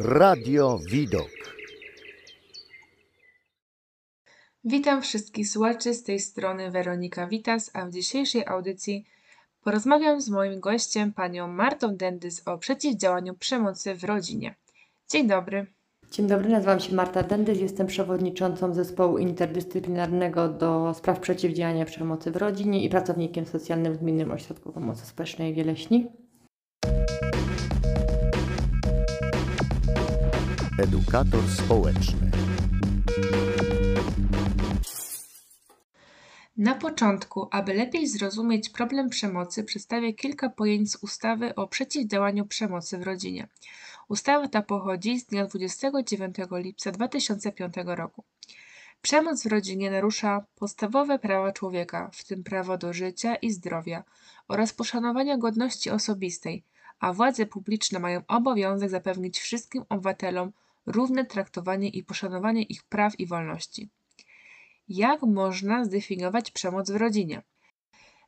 Radio Widok. Witam wszystkich słuchaczy z tej strony Weronika Witas, a w dzisiejszej audycji porozmawiam z moim gościem, panią Martą Dendys, o przeciwdziałaniu przemocy w rodzinie. Dzień dobry. Dzień dobry, nazywam się Marta Dendys, jestem przewodniczącą zespołu interdyscyplinarnego do spraw przeciwdziałania przemocy w rodzinie i pracownikiem socjalnym w Gminnym Ośrodku Pomocy Społecznej w Wieleśni. Edukator społeczny. Na początku, aby lepiej zrozumieć problem przemocy, przedstawię kilka pojęć z ustawy o przeciwdziałaniu przemocy w rodzinie. Ustawa ta pochodzi z dnia 29 lipca 2005 roku. Przemoc w rodzinie narusza podstawowe prawa człowieka, w tym prawo do życia i zdrowia oraz poszanowania godności osobistej, a władze publiczne mają obowiązek zapewnić wszystkim obywatelom równe traktowanie i poszanowanie ich praw i wolności. Jak można zdefiniować przemoc w rodzinie?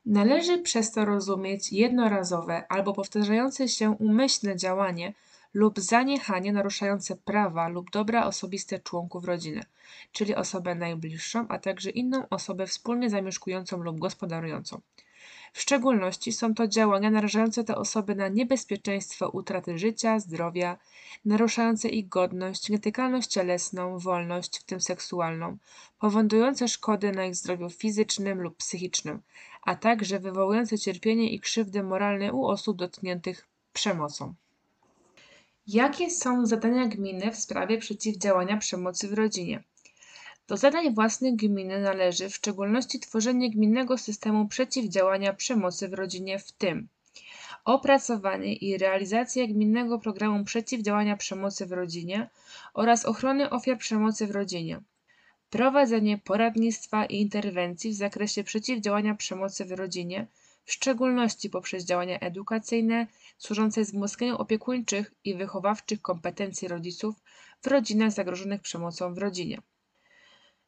Należy przez to rozumieć jednorazowe albo powtarzające się umyślne działanie lub zaniechanie naruszające prawa lub dobra osobiste członków rodziny, czyli osobę najbliższą, a także inną osobę wspólnie zamieszkującą lub gospodarującą. W szczególności są to działania narażające te osoby na niebezpieczeństwo utraty życia, zdrowia, naruszające ich godność, nietykalność cielesną, wolność, w tym seksualną, powodujące szkody na ich zdrowiu fizycznym lub psychicznym, a także wywołujące cierpienie i krzywdy moralne u osób dotkniętych przemocą. Jakie są zadania gminy w sprawie przeciwdziałania przemocy w rodzinie? Do zadań własnych gminy należy w szczególności tworzenie gminnego systemu przeciwdziałania przemocy w rodzinie, w tym opracowanie i realizacja gminnego programu przeciwdziałania przemocy w rodzinie oraz ochrony ofiar przemocy w rodzinie, prowadzenie poradnictwa i interwencji w zakresie przeciwdziałania przemocy w rodzinie, w szczególności poprzez działania edukacyjne służące wzmocnieniu opiekuńczych i wychowawczych kompetencji rodziców w rodzinach zagrożonych przemocą w rodzinie.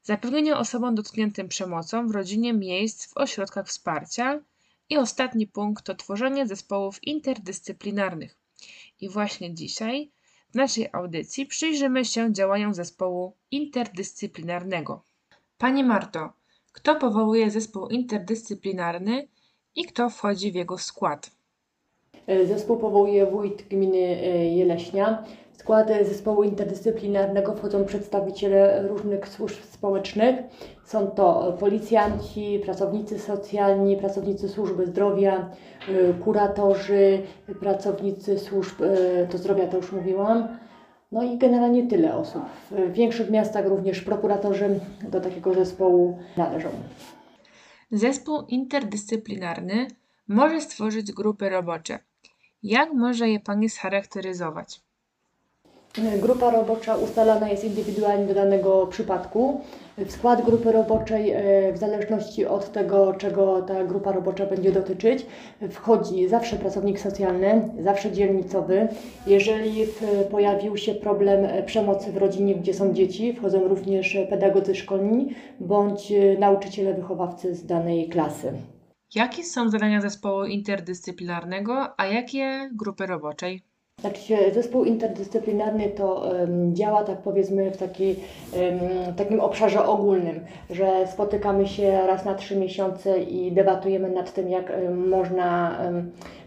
Zapewnienie osobom dotkniętym przemocą w rodzinie miejsc w ośrodkach wsparcia i ostatni punkt to tworzenie zespołów interdyscyplinarnych. I właśnie dzisiaj w naszej audycji przyjrzymy się działaniom zespołu interdyscyplinarnego. Pani Marto, kto powołuje zespół interdyscyplinarny i kto wchodzi w jego skład? Zespół powołuje wójt gminy Jeleśnia. Skład zespołu interdyscyplinarnego wchodzą przedstawiciele różnych służb społecznych. Są to policjanci, pracownicy socjalni, pracownicy służby zdrowia, e, kuratorzy, pracownicy służb do zdrowia, to już mówiłam. No i generalnie tyle osób. W większych miastach również prokuratorzy do takiego zespołu należą. Zespół interdyscyplinarny może stworzyć grupy robocze. Jak może je Pani scharakteryzować? Grupa robocza ustalana jest indywidualnie do danego przypadku. W skład grupy roboczej, e, w zależności od tego, czego ta grupa robocza będzie dotyczyć, wchodzi zawsze pracownik socjalny, zawsze dzielnicowy. Jeżeli pojawił się problem przemocy w rodzinie, gdzie są dzieci, wchodzą również pedagodzy szkolni bądź nauczyciele wychowawcy z danej klasy. Jakie są zadania zespołu interdyscyplinarnego, a jakie grupy roboczej? Znaczy się, zespół interdyscyplinarny to um, działa, tak powiedzmy, w taki, um, takim obszarze ogólnym, że spotykamy się raz na trzy miesiące i debatujemy nad tym, jak um, można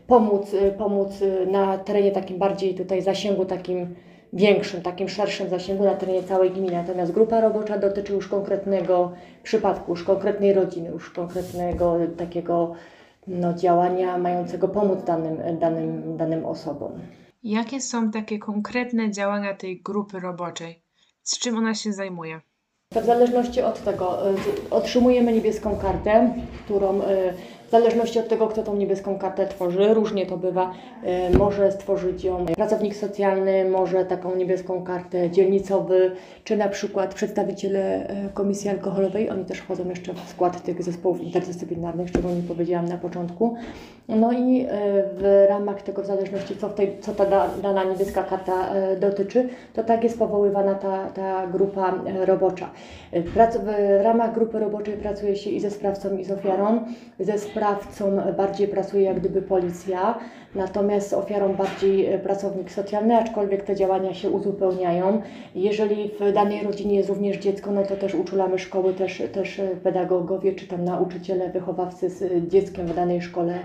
pomóc, y, pomóc y, na terenie takim bardziej tutaj zasięgu takim większym, takim szerszym zasięgu na terenie całej gminy. Natomiast grupa robocza dotyczy już konkretnego przypadku, już konkretnej rodziny, już konkretnego takiego no, działania mającego pomóc danym, danym, danym osobom. Jakie są takie konkretne działania tej grupy roboczej? Z czym ona się zajmuje? W zależności od tego, y, otrzymujemy niebieską kartę, którą y, w zależności od tego, kto tą niebieską kartę tworzy, różnie to bywa, y, może stworzyć ją pracownik socjalny, może taką niebieską kartę dzielnicowy, czy na przykład przedstawiciele Komisji Alkoholowej, oni też wchodzą jeszcze w skład tych zespołów interdyscyplinarnych, czego nie powiedziałam na początku. No i w ramach tego, w zależności co, tej, co ta dana niebieska karta dotyczy, to tak jest powoływana ta, ta grupa robocza. W ramach grupy roboczej pracuje się i ze sprawcą, i z ofiarą. Ze spra sprawcą bardziej pracuje jak gdyby policja, natomiast z ofiarą bardziej e, pracownik socjalny, aczkolwiek te działania się uzupełniają. Jeżeli w danej rodzinie jest również dziecko, no to też uczulamy szkoły, też, też pedagogowie czy tam nauczyciele, wychowawcy z dzieckiem w danej szkole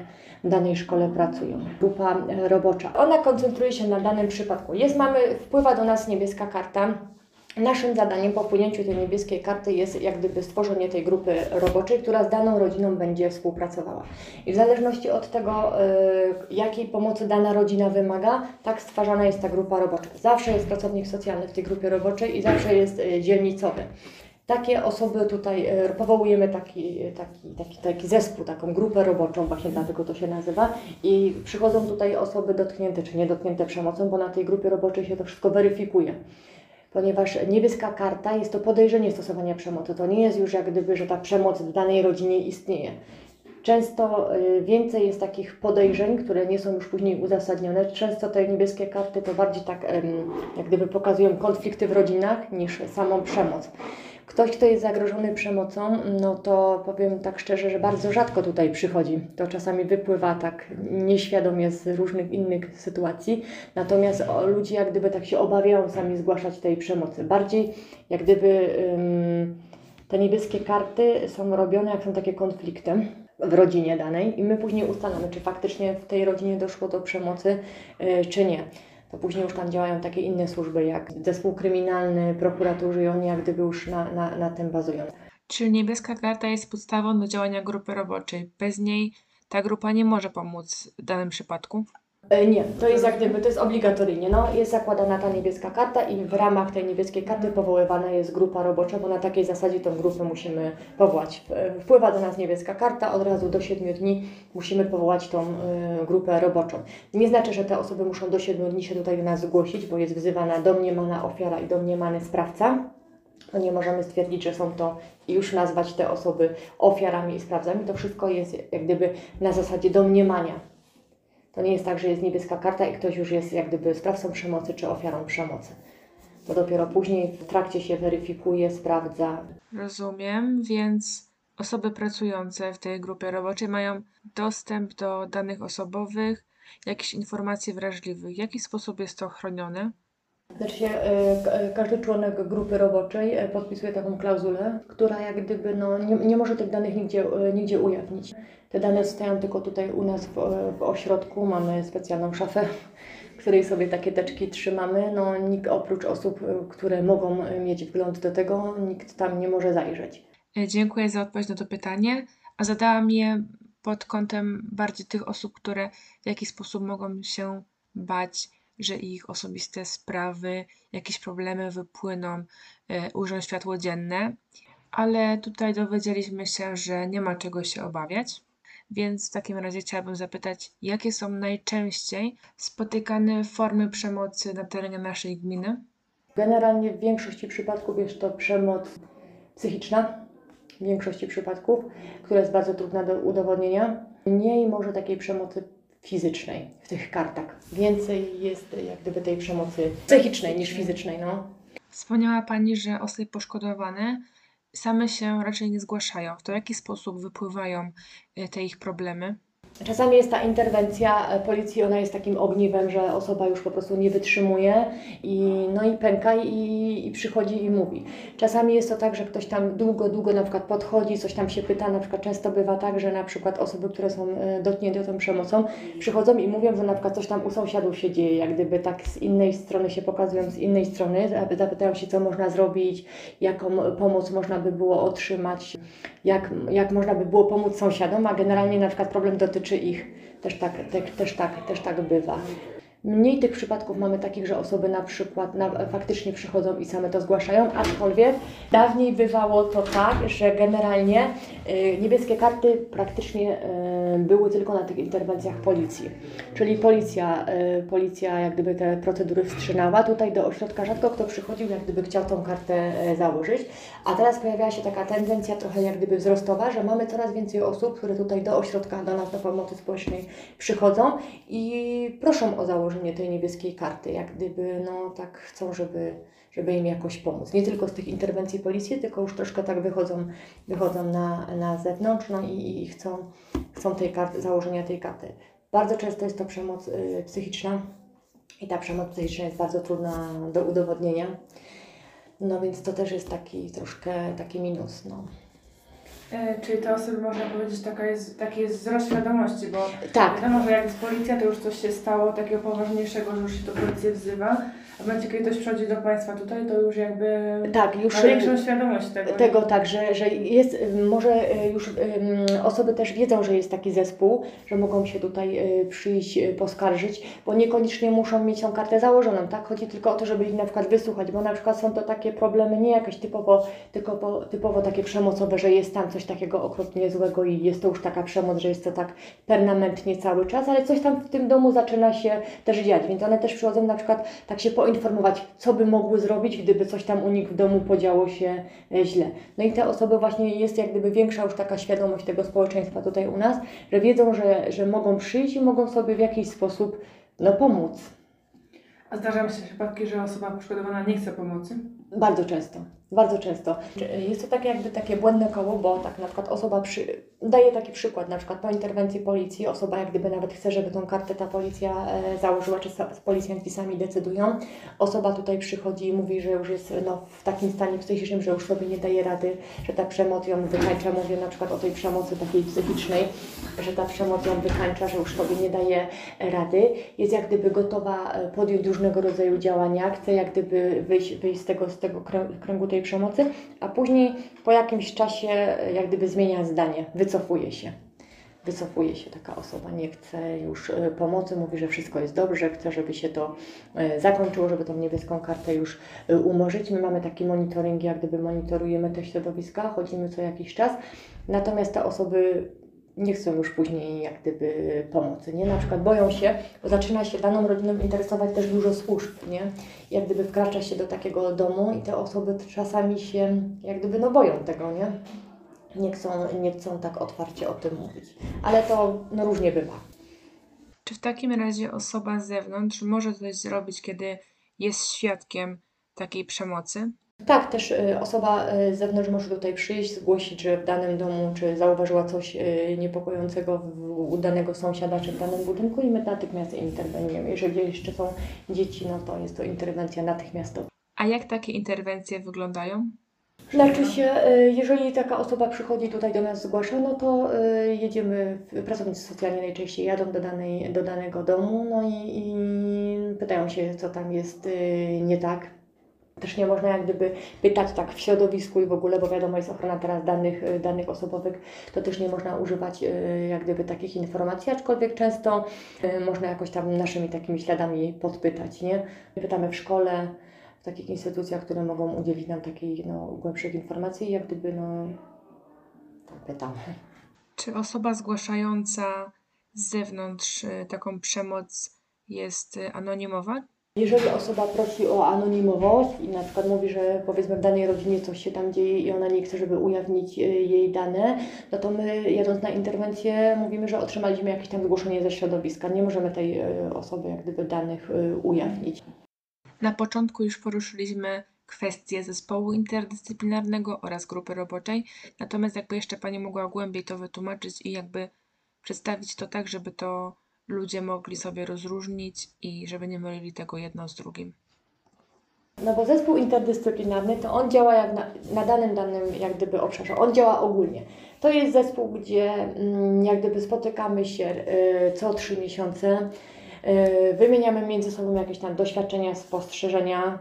w danej szkole pracują. Grupa e, robocza. Ona koncentruje się na danym przypadku. Jest, mamy, wpływa do nas niebieska karta. Naszym zadaniem po wpłynięciu tej niebieskiej karty jest jak gdyby stworzenie tej grupy roboczej, która z daną rodziną będzie współpracowała. I w zależności od tego, y, jakiej pomocy dana rodzina wymaga, tak stwarzana jest ta grupa robocza. Zawsze jest pracownik socjalny w tej grupie roboczej i zawsze jest y, dzielnicowy. Takie osoby tutaj y, powołujemy taki, taki, taki, taki zespół, taką grupę roboczą, właśnie dlatego to się nazywa. I przychodzą tutaj osoby dotknięte czy niedotknięte przemocą, bo na tej grupie roboczej się to wszystko weryfikuje ponieważ niebieska karta jest to podejrzenie stosowania przemocy. To nie jest już jak gdyby, że ta przemoc w danej rodzinie istnieje. Często y, więcej jest takich podejrzeń, które nie są już później uzasadnione. Często te niebieskie karty to bardziej tak jak gdyby pokazują konflikty w rodzinach niż samą przemoc. Ktoś, kto jest zagrożony przemocą, no to powiem tak szczerze, że bardzo rzadko tutaj przychodzi. To czasami wypływa tak nieświadomie z różnych innych sytuacji. Natomiast ludzie jak gdyby tak się obawiają sami zgłaszać tej przemocy. Bardziej jak gdyby te niebieskie karty są robione, jak są takie konflikty w rodzinie danej i my później ustalamy, czy faktycznie w tej rodzinie doszło do przemocy, y, czy nie to później już tam działają takie inne służby jak zespół kryminalny, prokuratorzy i oni jak gdyby już na, na, na tym bazują. Czy niebieska karta jest podstawą do działania grupy roboczej? Bez niej ta grupa nie może pomóc w danym przypadku? E, nie, to jest jak gdyby, to jest obligatoryjnie. No, jest zakładana ta niebieska karta i w ramach tej niebieskiej karty powoływana jest grupa robocza, bo na takiej zasadzie tą grupę musimy powołać. E, wpływa do nas niebieska karta, od razu do 7 dni musimy powołać tą y, grupę roboczą. Nie znaczy, że te osoby muszą do 7 dni się tutaj do nas zgłosić, bo jest wzywana domniemana ofiara i domniemany sprawca. To nie możemy stwierdzić, że są to i już nazwać te osoby ofiarami i sprawcami. To wszystko jest jak gdyby na zasadzie domniemania to nie jest tak, że jest niebieska karta i ktoś już jest jak gdyby sprawcą przemocy czy ofiarą przemocy. To dopiero później w trakcie się weryfikuje, sprawdza. Rozumiem, więc osoby pracujące w tej grupie roboczej mają dostęp do danych osobowych, jakichś informacji wrażliwych. W jaki sposób jest to chronione? Znaczy się, e, każdy członek grupy roboczej e, podpisuje taką klauzulę, która jak gdyby no, nie, nie może tych danych nigdzie, e, nigdzie ujawnić. Te dane zostają tylko tutaj u nas w, w ośrodku. Mamy specjalną szafę, w której sobie takie teczki trzymamy. No, nikt oprócz osób, które mogą mieć wgląd do tego, nikt tam nie może zajrzeć. Dziękuję za odpowiedź na to pytanie, a zadałam je pod kątem bardziej tych osób, które w jakiś sposób mogą się bać że ich osobiste sprawy, jakieś problemy wypłyną, e, ujrzą światło dzienne, ale tutaj dowiedzieliśmy się, że nie ma czego się obawiać. Więc w takim razie chciałabym zapytać, jakie są najczęściej spotykane formy przemocy na terenie naszej gminy? Generalnie w większości przypadków jest to przemoc psychiczna, w większości przypadków, która jest bardzo trudna do udowodnienia. Mniej może takiej przemocy fizycznej w tych kartach. Więcej jest jak gdyby tej przemocy psychicznej niż fizycznej. No. Wspomniała Pani, że osoby poszkodowane same się raczej nie zgłaszają. W jaki sposób wypływają e, te ich problemy? Czasami jest ta interwencja e, policji, ona jest takim ogniwem, że osoba już po prostu nie wytrzymuje i, no i pęka i, i przychodzi i mówi. Czasami jest to tak, że ktoś tam długo, długo na przykład podchodzi, coś tam się pyta, na przykład często bywa tak, że na przykład osoby, które są e, dotknięte tą przemocą, przychodzą i mówią, że na przykład coś tam u sąsiadów się dzieje, jak gdyby tak z innej strony się pokazują, z innej strony, zapytają się, co można zrobić, jaką pomoc można by było otrzymać, jak, jak można by było pomóc sąsiadom, a generalnie na przykład problem dotyczy ich. Też tak, te, też tak, też tak bywa. Mniej tych przypadków mamy takich, że osoby na przykład na, faktycznie przychodzą i same to zgłaszają, aczkolwiek dawniej bywało to tak, że generalnie y, niebieskie karty praktycznie y, były tylko na tych interwencjach policji. Czyli policja, y, policja jak gdyby te procedury wstrzymała. Tutaj do ośrodka rzadko kto przychodził, jak gdyby chciał tą kartę założyć. A teraz pojawiała się taka tendencja trochę jak gdyby wzrostowa, że mamy coraz więcej osób, które tutaj do ośrodka, do nas, do pomocy społecznej przychodzą i proszą o założenie założenie tej niebieskiej karty, jak gdyby no tak chcą, żeby, żeby im jakoś pomóc. Nie tylko z tych interwencji policji, tylko już troszkę tak wychodzą, wychodzą na, na zewnątrz no i, i chcą, chcą tej karty, założenia tej karty. Bardzo często jest to przemoc y, psychiczna i ta przemoc psychiczna jest bardzo trudna do udowodnienia. No więc to też jest taki troszkę taki minus. No. E, czyli te osoby, można powiedzieć, taka jest, taki jest wzrost świadomości, bo Tak, wiadomo, że jak jest policja, to już coś się stało takiego poważniejszego, że już się to policję wzywa, w momencie, kiedy ktoś przychodzi do Państwa tutaj, to już jakby tak, już ma większą świadomość tego. tego tak, że, że jest, y, może y, już ym, osoby też wiedzą, że jest taki zespół, że mogą się tutaj y, przyjść, y, poskarżyć, bo niekoniecznie muszą mieć tą kartę założoną, tak? Chodzi tylko o to, żeby ich na przykład wysłuchać, bo na przykład są to takie problemy nie jakieś typowo, tylko po, typowo takie przemocowe, że jest tam coś takiego okropnie złego i jest to już taka przemoc, że jest to tak permanentnie cały czas, ale coś tam w tym domu zaczyna się też dziać, więc one też przychodzą na przykład tak się poinformować, co by mogły zrobić, gdyby coś tam u nich w domu podziało się e, źle. No i te osoby właśnie jest jak gdyby większa już taka świadomość tego społeczeństwa tutaj u nas, że wiedzą, że, że mogą przyjść i mogą sobie w jakiś sposób no, pomóc. A zdarzają się przypadki, że osoba poszkodowana nie chce pomocy? Bardzo często, bardzo często. Jest to takie jakby takie błędne koło, bo tak na przykład osoba przy... daje taki przykład, na przykład po interwencji policji osoba jak gdyby nawet chce, żeby tą kartę ta policja e, założyła, czy policjanci sami decydują. Osoba tutaj przychodzi i mówi, że już jest no, w takim stanie psychicznym, że już sobie nie daje rady, że ta przemoc ją wykańcza. Mówię na przykład o tej przemocy takiej psychicznej, że ta przemoc ją wykańcza, że już sobie nie daje rady. Jest jak gdyby gotowa e, podjąć różnego rodzaju działania, chce jak gdyby wyjść, wyjść z tego, tego krę- kręgu tej przemocy, a później po jakimś czasie e, jak gdyby zmienia zdanie, wycofuje się. Wycofuje się taka osoba, nie chce już e, pomocy, mówi, że wszystko jest dobrze, chce, żeby się to e, zakończyło, żeby tą niebieską kartę już umorzyć. My mamy taki monitoring, jak gdyby monitorujemy te środowiska, chodzimy co jakiś czas, natomiast te osoby nie chcą już później jak gdyby pomocy, nie? Na przykład boją się, bo zaczyna się daną rodziną interesować też dużo służb, nie? Jak gdyby wkracza się do takiego domu i te osoby czasami się jak gdyby no boją tego, nie? Nie chcą, nie chcą tak otwarcie o tym mówić. Ale to no różnie bywa. Czy w takim razie osoba z zewnątrz może coś zrobić, kiedy jest świadkiem takiej przemocy? Tak, też y, osoba y, z zewnątrz może tutaj przyjść, zgłosić, że w danym domu, czy zauważyła coś y, niepokojącego u danego sąsiada, czy w danym budynku i my natychmiast interweniujemy. Jeżeli jeszcze są dzieci, no to jest to interwencja natychmiastowa. A jak takie interwencje wyglądają? Znaczy się, jeżeli taka osoba przychodzi tutaj do nas, zgłasza, no to jedziemy, pracownicy socjalni najczęściej jadą do, danej, do danego domu, no i, i pytają się, co tam jest nie tak. Też nie można jak gdyby pytać tak w środowisku i w ogóle, bo wiadomo jest ochrona teraz danych, y, danych osobowych, to też nie można używać y, jak gdyby takich informacji, aczkolwiek często y, można jakoś tam naszymi takimi śladami podpytać, nie? Pytamy w szkole, w takich instytucjach, które mogą udzielić nam takiej no, głębszych informacji, jak gdyby no, pytam. Czy osoba zgłaszająca z zewnątrz taką przemoc jest anonimowa? Jeżeli osoba prosi o anonimowość i na przykład mówi, że powiedzmy w danej rodzinie coś się tam dzieje i ona nie chce, żeby ujawnić y, jej dane, no to my jadąc na interwencję mówimy, że otrzymaliśmy jakieś tam zgłoszenie ze środowiska. Nie możemy tej y, osoby jak gdyby danych y, ujawnić. Na początku już poruszyliśmy kwestie zespołu interdyscyplinarnego oraz grupy roboczej, natomiast jakby jeszcze Pani mogła głębiej to wytłumaczyć i jakby przedstawić to tak, żeby to ludzie mogli sobie rozróżnić i żeby nie mylili tego jedno z drugim. No bo zespół interdyscyplinarny to on działa jak na, na danym danym jak gdyby obszarze, on działa ogólnie. To jest zespół, gdzie mm, jak gdyby spotykamy się y, co trzy miesiące, wymieniamy między sobą jakieś tam doświadczenia, spostrzeżenia,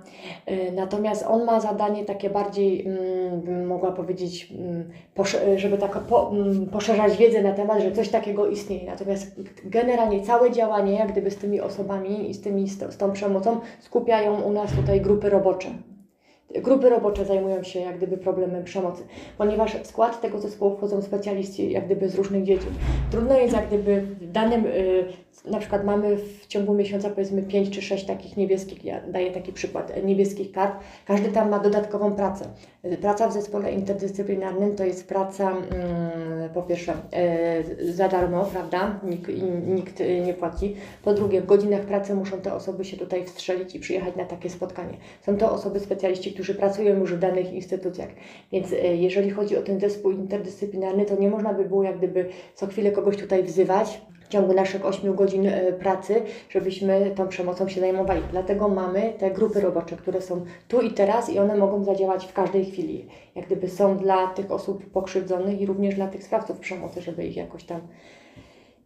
y, natomiast on ma zadanie takie bardziej, mm, bym mogła powiedzieć, mm, żeby tak mm, poszerzać wiedzę na temat, że coś takiego istnieje. Natomiast generalnie całe działanie jak gdyby z tymi osobami i z, tymi, z tą przemocą skupiają u nas tutaj grupy robocze. Grupy robocze zajmują się jak gdyby problemem przemocy, ponieważ w skład tego zespołu wchodzą specjaliści jak gdyby z różnych dziedzin. Trudno jest jak gdyby w danym y, na przykład mamy w ciągu miesiąca powiedzmy 5 czy 6 takich niebieskich, ja daję taki przykład, niebieskich kart, każdy tam ma dodatkową pracę. Praca w zespole interdyscyplinarnym to jest praca mm, po pierwsze e, za darmo, prawda, nikt, nikt nie płaci, po drugie w godzinach pracy muszą te osoby się tutaj wstrzelić i przyjechać na takie spotkanie. Są to osoby specjaliści, którzy pracują już w danych instytucjach, więc e, jeżeli chodzi o ten zespół interdyscyplinarny, to nie można by było jak gdyby co chwilę kogoś tutaj wzywać, w ciągu naszych 8 godzin e, pracy, żebyśmy tą przemocą się zajmowali. Dlatego mamy te grupy robocze, które są tu i teraz i one mogą zadziałać w każdej chwili. Jak gdyby są dla tych osób pokrzywdzonych i również dla tych sprawców przemocy, żeby ich jakoś tam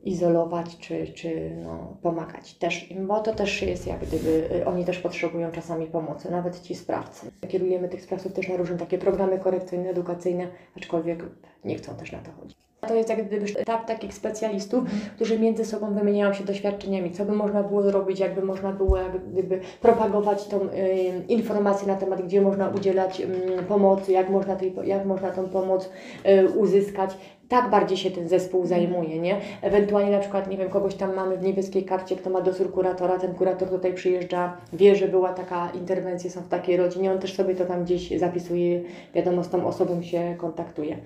izolować czy, czy no, pomagać też bo to też jest jak gdyby, y, oni też potrzebują czasami pomocy, nawet ci sprawcy. Kierujemy tych sprawców też na różne takie programy korekcyjne, edukacyjne, aczkolwiek nie chcą też na to chodzić. To jest jak gdyby etap takich specjalistów, którzy między sobą wymieniają się doświadczeniami, co by można było zrobić, jakby można było jak gdyby propagować tą y, informację na temat, gdzie można udzielać y, pomocy, jak można, tej, jak można tą pomoc y, uzyskać. Tak bardziej się ten zespół zajmuje, nie? Ewentualnie na przykład, nie wiem, kogoś tam mamy w niebieskiej karcie, kto ma dozór kuratora, ten kurator tutaj przyjeżdża, wie, że była taka interwencja, są w takiej rodzinie, on też sobie to tam gdzieś zapisuje, wiadomo, z tą osobą się kontaktuje.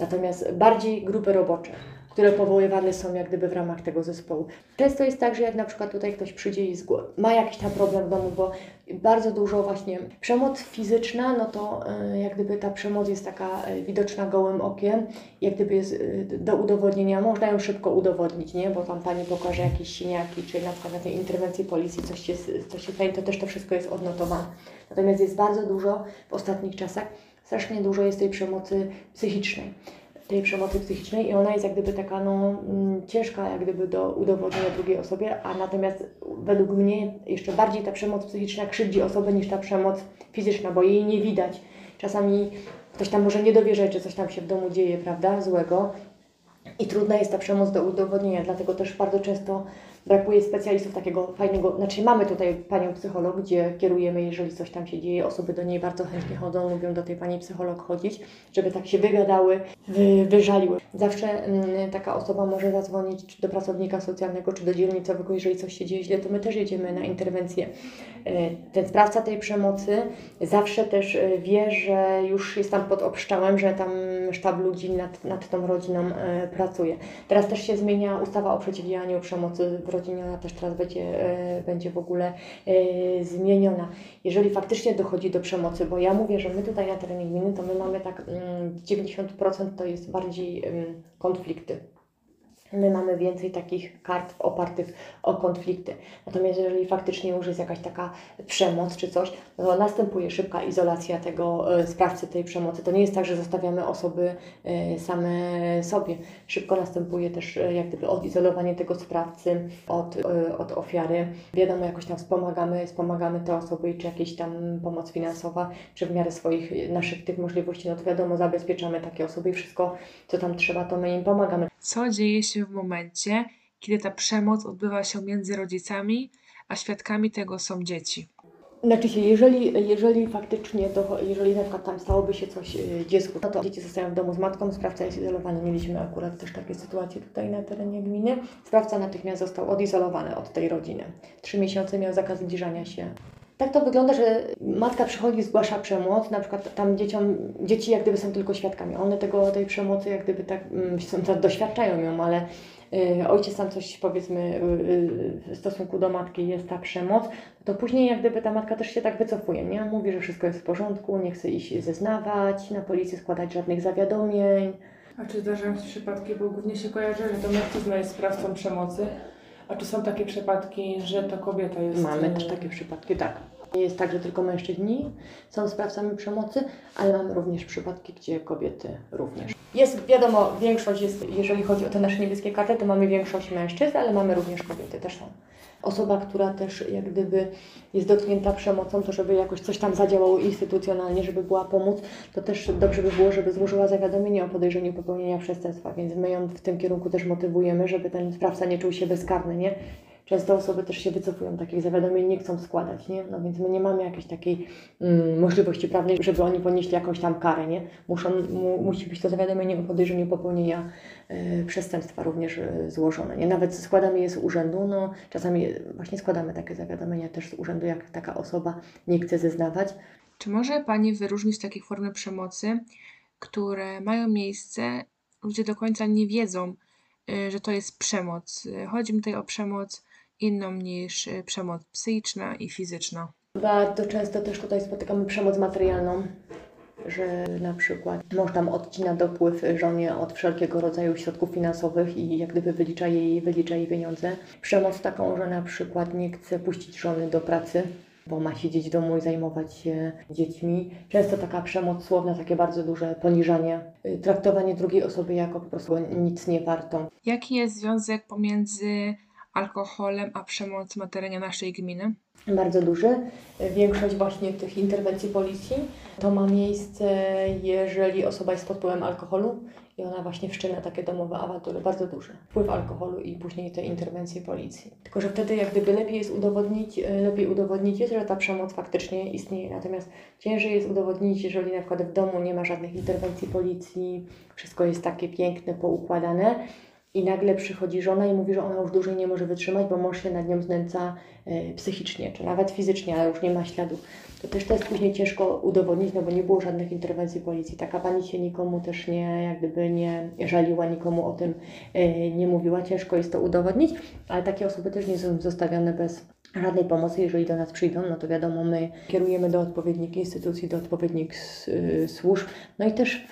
Natomiast bardziej grupy robocze, które powoływane są jak gdyby w ramach tego zespołu. Często jest tak, że jak na przykład tutaj ktoś przyjdzie i ma jakiś tam problem w domu, bo bardzo dużo właśnie przemoc fizyczna, no to y, jak gdyby ta przemoc jest taka y, widoczna gołym okiem, jak gdyby jest y, do udowodnienia, można ją szybko udowodnić, nie? Bo tam Pani pokaże jakieś siniaki, czy na przykład na tej interwencji policji coś się, coś się stanie, to też to wszystko jest odnotowane. Natomiast jest bardzo dużo w ostatnich czasach, strasznie dużo jest tej przemocy psychicznej tej przemocy psychicznej i ona jest jak gdyby taka no, mm, ciężka jak gdyby do udowodnienia drugiej osobie, a natomiast według mnie jeszcze bardziej ta przemoc psychiczna krzywdzi osobę niż ta przemoc fizyczna, bo jej nie widać. Czasami ktoś tam może nie dowierzać, że coś tam się w domu dzieje, prawda, złego i trudna jest ta przemoc do udowodnienia, dlatego też bardzo często brakuje specjalistów takiego fajnego, znaczy mamy tutaj panią psycholog, gdzie kierujemy, jeżeli coś tam się dzieje, osoby do niej bardzo chętnie chodzą, lubią do tej pani psycholog chodzić, żeby tak się wygadały, wy, wyżaliły. Zawsze mm, taka osoba może zadzwonić czy do pracownika socjalnego, czy do dzielnicowego, jeżeli coś się dzieje źle, to my też jedziemy na interwencję. E, Ten sprawca tej przemocy zawsze też e, wie, że już jest tam pod obszczałem, że tam sztab ludzi nad, nad tą rodziną e, pracuje. Teraz też się zmienia ustawa o przeciwdziałaniu przemocy w rodzinie, ona też teraz będzie, e, będzie w ogóle e, zmieniona. Jeżeli faktycznie dochodzi do przemocy, bo ja mówię, że my tutaj na terenie gminy, to my mamy tak mm, 90% to jest bardziej konflikty. My mamy więcej takich kart opartych o konflikty. Natomiast jeżeli faktycznie już jest jakaś taka przemoc czy coś, no to następuje szybka izolacja tego e, sprawcy tej przemocy. To nie jest tak, że zostawiamy osoby e, same sobie. Szybko następuje też e, jak gdyby odizolowanie tego sprawcy od, od ofiary. Wiadomo, jakoś tam wspomagamy, wspomagamy te osoby, czy jakieś tam pomoc finansowa, czy w miarę swoich naszych tych możliwości, no to wiadomo, zabezpieczamy takie osoby i wszystko, co tam trzeba, to my im pomagamy. Co dzieje się w momencie, kiedy ta przemoc odbywa się między rodzicami, a świadkami tego są dzieci? Znaczy się, jeżeli, jeżeli faktycznie, to, jeżeli na przykład tam stałoby się coś y, dziecku, no to dzieci zostają w domu z matką, sprawca jest izolowany. Mieliśmy akurat też takie sytuacje tutaj na terenie gminy. Sprawca natychmiast został odizolowany od tej rodziny. Trzy miesiące miał zakaz zbliżania się. Tak to wygląda, że matka przychodzi, zgłasza przemoc, na przykład tam dzieciom, dzieci jak gdyby są tylko świadkami. One tego, tej przemocy jak gdyby tak mm, są, doświadczają ją, ale y, ojciec tam coś powiedzmy y, y, w stosunku do matki jest ta przemoc, to później jak gdyby ta matka też się tak wycofuje, nie? Mówi, że wszystko jest w porządku, nie chce iść zeznawać, na policję składać żadnych zawiadomień. A czy zdarzają się przypadki, bo głównie się kojarzy, że to mężczyzna jest sprawcą przemocy, a czy są takie przypadki, że to kobieta jest... Mamy e, też takie przypadki, tak. Nie jest tak, że tylko mężczyźni są sprawcami przemocy, ale mamy również przypadki, gdzie kobiety również. Jest, wiadomo, większość jest, jeżeli chodzi o te nasze niebieskie karty, to mamy większość mężczyzn, ale mamy również kobiety, też są. Osoba, która też jak gdyby jest dotknięta przemocą, to żeby jakoś coś tam zadziałało instytucjonalnie, żeby była pomóc, to też dobrze by było, żeby złożyła zawiadomienie o podejrzeniu popełnienia przestępstwa, więc my ją w tym kierunku też motywujemy, żeby ten sprawca nie czuł się bezkarny, nie? Często osoby też się wycofują, takich zawiadomień nie chcą składać, nie? No więc my nie mamy jakiejś takiej mm, możliwości prawnej, żeby oni ponieśli jakąś tam karę, nie? Muszą, mu, musi być to zawiadomienie o podejrzeniu popełnienia y, przestępstwa również y, złożone, nie? Nawet składamy je z urzędu, no czasami właśnie składamy takie zawiadomienia też z urzędu, jak taka osoba nie chce zeznawać. Czy może Pani wyróżnić takie formy przemocy, które mają miejsce, ludzie do końca nie wiedzą, y, że to jest przemoc? Chodzi mi tutaj o przemoc inną niż y, przemoc psychiczna i fizyczna. Bardzo często też tutaj spotykamy przemoc materialną, że na przykład mąż tam odcina dopływ żonie od wszelkiego rodzaju środków finansowych i jak gdyby wylicza jej, wylicza jej pieniądze. Przemoc taką, że na przykład nie chce puścić żony do pracy, bo ma siedzieć w domu i zajmować się dziećmi. Często taka przemoc słowna, takie bardzo duże poniżanie, y, traktowanie drugiej osoby jako po prostu nic nie wartą. Jaki jest związek pomiędzy alkoholem a przemocą na terenie naszej gminy? bardzo duży. Większość właśnie tych interwencji policji to ma miejsce, jeżeli osoba jest pod wpływem alkoholu i ona właśnie wszczyna takie domowe awantury, bardzo duży wpływ alkoholu i później te interwencje policji. Tylko, że wtedy jak gdyby lepiej jest udowodnić, e, lepiej udowodnić jest, że ta przemoc faktycznie istnieje. Natomiast ciężej jest udowodnić, jeżeli na przykład w domu nie ma żadnych interwencji policji, wszystko jest takie piękne, poukładane, i nagle przychodzi żona i mówi, że ona już dłużej nie może wytrzymać, bo mąż się nad nią znęca y, psychicznie, czy nawet fizycznie, ale już nie ma śladu. To też to jest później ciężko udowodnić, no bo nie było żadnych interwencji policji. Taka pani się nikomu też nie, jak gdyby nie żaliła, nikomu o tym y, nie mówiła. Ciężko jest to udowodnić, ale takie osoby też nie są zostawione bez żadnej pomocy, jeżeli do nas przyjdą, no to wiadomo, my kierujemy do odpowiednich instytucji, do odpowiednich y, służb, no i też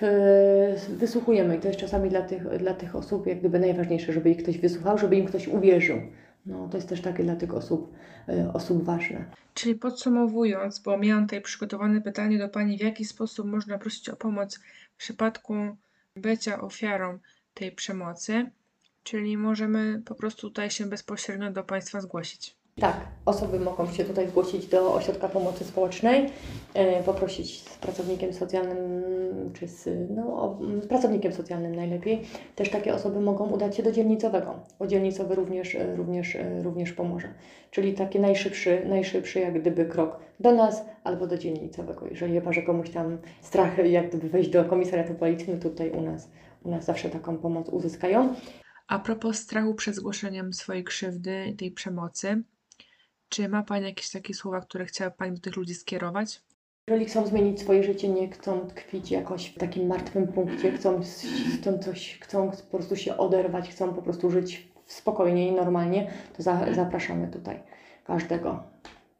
wysłuchujemy i to jest czasami dla tych, dla tych osób jak gdyby najważniejsze, żeby ich ktoś wysłuchał, żeby im ktoś uwierzył. No, to jest też takie dla tych osób, y, osób ważne. Czyli podsumowując, bo miałam tutaj przygotowane pytanie do Pani, w jaki sposób można prosić o pomoc w przypadku bycia ofiarą tej przemocy, czyli możemy po prostu tutaj się bezpośrednio do Państwa zgłosić. Tak, osoby mogą się tutaj zgłosić do ośrodka pomocy społecznej, e, poprosić z pracownikiem socjalnym, czy z, no, z pracownikiem socjalnym najlepiej. Też takie osoby mogą udać się do dzielnicowego, bo dzielnicowy również, e, również, e, również pomoże. Czyli taki najszybszy, najszybszy jak gdyby krok do nas albo do dzielnicowego. Jeżeli chyba, że komuś tam strach jak gdyby wejść do komisariatu policji, no tutaj u nas, u nas zawsze taką pomoc uzyskają. A propos strachu przed zgłoszeniem swojej krzywdy, tej przemocy, czy ma Pani jakieś takie słowa, które chciała Pani do tych ludzi skierować? Jeżeli chcą zmienić swoje życie, nie chcą tkwić jakoś w takim martwym punkcie, chcą, chcą coś, chcą po prostu się oderwać, chcą po prostu żyć spokojnie i normalnie, to za, zapraszamy tutaj każdego.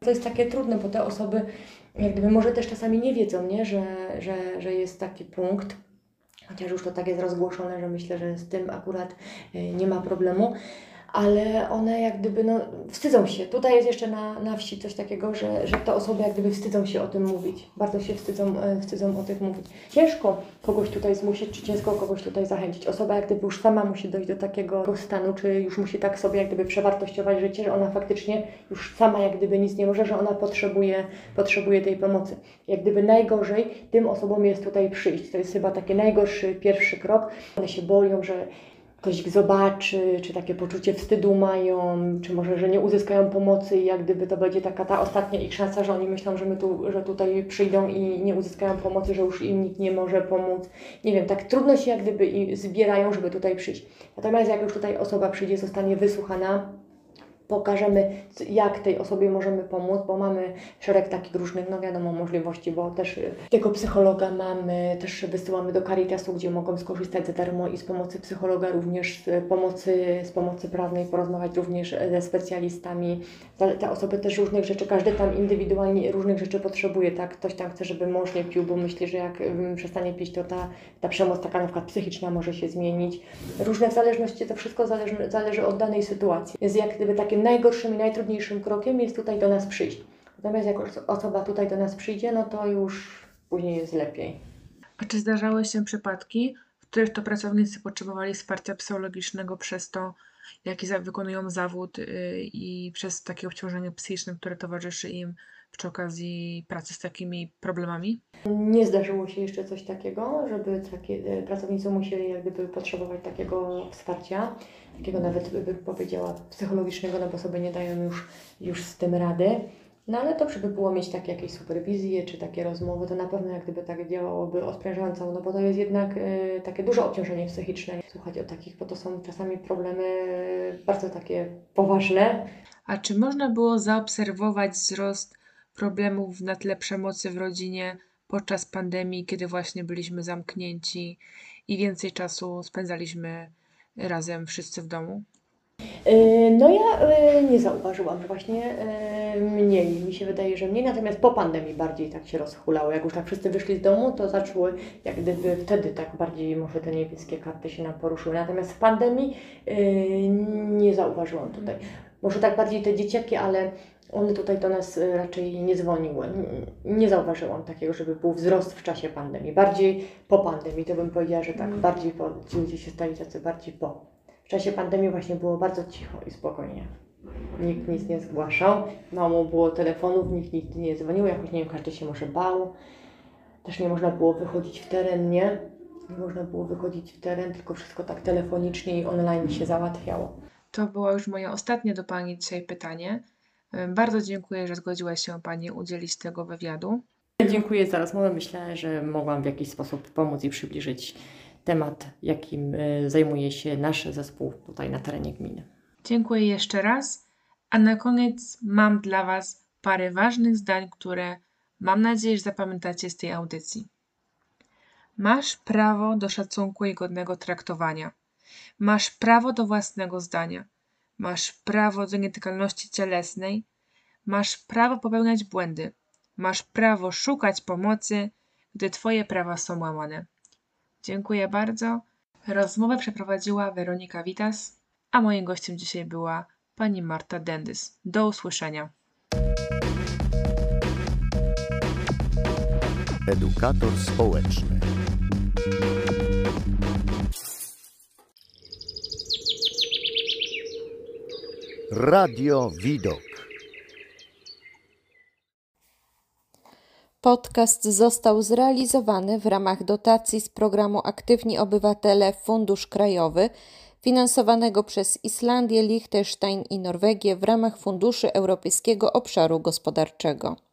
To jest takie trudne, bo te osoby jak gdyby może też czasami nie wiedzą, nie? Że, że, że jest taki punkt, chociaż już to tak jest rozgłoszone, że myślę, że z tym akurat y, nie ma problemu ale one jak gdyby no, wstydzą się. Tutaj jest jeszcze na, na wsi coś takiego, że, że te osoby jak gdyby wstydzą się o tym mówić. Bardzo się wstydzą, e, wstydzą o tym mówić. Ciężko kogoś tutaj zmusić, czy ciężko kogoś tutaj zachęcić. Osoba jak gdyby już sama musi dojść do takiego stanu, czy już musi tak sobie jak gdyby przewartościować życie, że ona faktycznie już sama jak gdyby nic nie może, że ona potrzebuje, potrzebuje tej pomocy. Jak gdyby najgorzej tym osobom jest tutaj przyjść. To jest chyba taki najgorszy pierwszy krok. One się boją, że ktoś zobaczy, czy takie poczucie wstydu mają, czy może, że nie uzyskają pomocy i jak gdyby to będzie taka ta ostatnia ich szansa, że oni myślą, że, my tu, że tutaj przyjdą i nie uzyskają pomocy, że już im nikt nie może pomóc. Nie wiem, tak trudno się jak gdyby zbierają, żeby tutaj przyjść. Natomiast jak już tutaj osoba przyjdzie, zostanie wysłuchana, pokażemy, jak tej osobie możemy pomóc, bo mamy szereg takich różnych, no wiadomo, możliwości, bo też y, tego psychologa mamy, też wysyłamy do Caritasu, gdzie mogą skorzystać za darmo i z pomocy psychologa, również z pomocy, z pomocy prawnej, porozmawiać również ze specjalistami. Te osoby też różnych rzeczy, każdy tam indywidualnie różnych rzeczy potrzebuje, tak? Ktoś tam chce, żeby mąż nie pił, bo myśli, że jak przestanie pić, to ta, ta przemoc taka na przykład psychiczna może się zmienić. Różne w zależności, to wszystko zależy, zależy od danej sytuacji. Jest jak gdyby takim najgorszym i najtrudniejszym krokiem jest tutaj do nas przyjść. Natomiast jak osoba tutaj do nas przyjdzie, no to już później jest lepiej. A czy zdarzały się przypadki, w których to pracownicy potrzebowali wsparcia psychologicznego przez to, jaki wykonują zawód y, i przez takie obciążenie psychiczne, które towarzyszy im przy okazji pracy z takimi problemami? Nie zdarzyło się jeszcze coś takiego, żeby takie, e, pracownicy musieli jak gdyby potrzebować takiego wsparcia, takiego nawet bym powiedziała psychologicznego, no bo sobie nie dają już, już z tym rady. No ale dobrze by było mieć takie jakieś superwizje czy takie rozmowy, to na pewno jak gdyby tak działałoby odprężająco, no bo to jest jednak e, takie duże obciążenie psychiczne. Słuchać o takich, bo to są czasami problemy e, bardzo takie poważne, A czy można było zaobserwować wzrost problemów na tle przemocy w rodzinie podczas pandemii, kiedy właśnie byliśmy zamknięci i więcej czasu spędzaliśmy razem wszyscy w domu? Yy, No ja yy, nie zauważyłam, że właśnie yy, mniej, mi się wydaje, że mniej, natomiast po pandemii bardziej tak się rozhulało. Jak już tak wszyscy wyszli z domu, to zaczęły jak gdyby wtedy tak bardziej może te niebieskie karty się nam poruszyły. Natomiast w pandemii nie zauważyłam tutaj. Może tak bardziej te dzieciaki, ale one tutaj do nas yy, raczej nie dzwoniły. Nie- Nie zauważyłam takiego, żeby był wzrost w czasie pandemii. Bardziej po pandemii, to bym powiedziała, że tak, bardziej po, ci ludzie się stali tacy bardziej po. W czasie pandemii właśnie było bardzo cicho i spokojnie. Nikt nic nie zgłaszał, mało było telefonów, nikt nigdy nie dzwonił, jakoś nie wiem, każdy się może bał. Też nie można było wychodzić w teren, nie? Nie można było wychodzić w teren, tylko wszystko tak telefonicznie i online się załatwiało. To było już moje ostatnie do Pani dzisiaj pytanie. Bardzo dziękuję, że zgodziła się Pani udzielić tego wywiadu. Dziękuję za rozmowę. Myślę, że mogłam w jakiś sposób pomóc i przybliżyć temat, jakim y, zajmuje się nasz zespół tutaj na terenie gminy. Dziękuję jeszcze raz. A na koniec mam dla Was parę ważnych zdań, które mam nadzieję, że zapamiętacie z tej audycji. Masz prawo do szacunku i godnego traktowania. Masz prawo do własnego zdania. Masz prawo do nietykalności cielesnej. Masz prawo popełniać błędy. Masz prawo szukać pomocy, gdy Twoje prawa są łamane. Dziękuję bardzo. Rozmowę przeprowadziła Weronika Witas, a moim gościem dzisiaj była pani Marta Dendys. Do usłyszenia. Edukator społeczny. Radio Widok. Podcast został zrealizowany w ramach dotacji z programu Aktywni Obywatele Fundusz Krajowy, finansowanego przez Islandię, Liechtenstein i Norwegię w ramach Funduszy Europejskiego Obszaru Gospodarczego.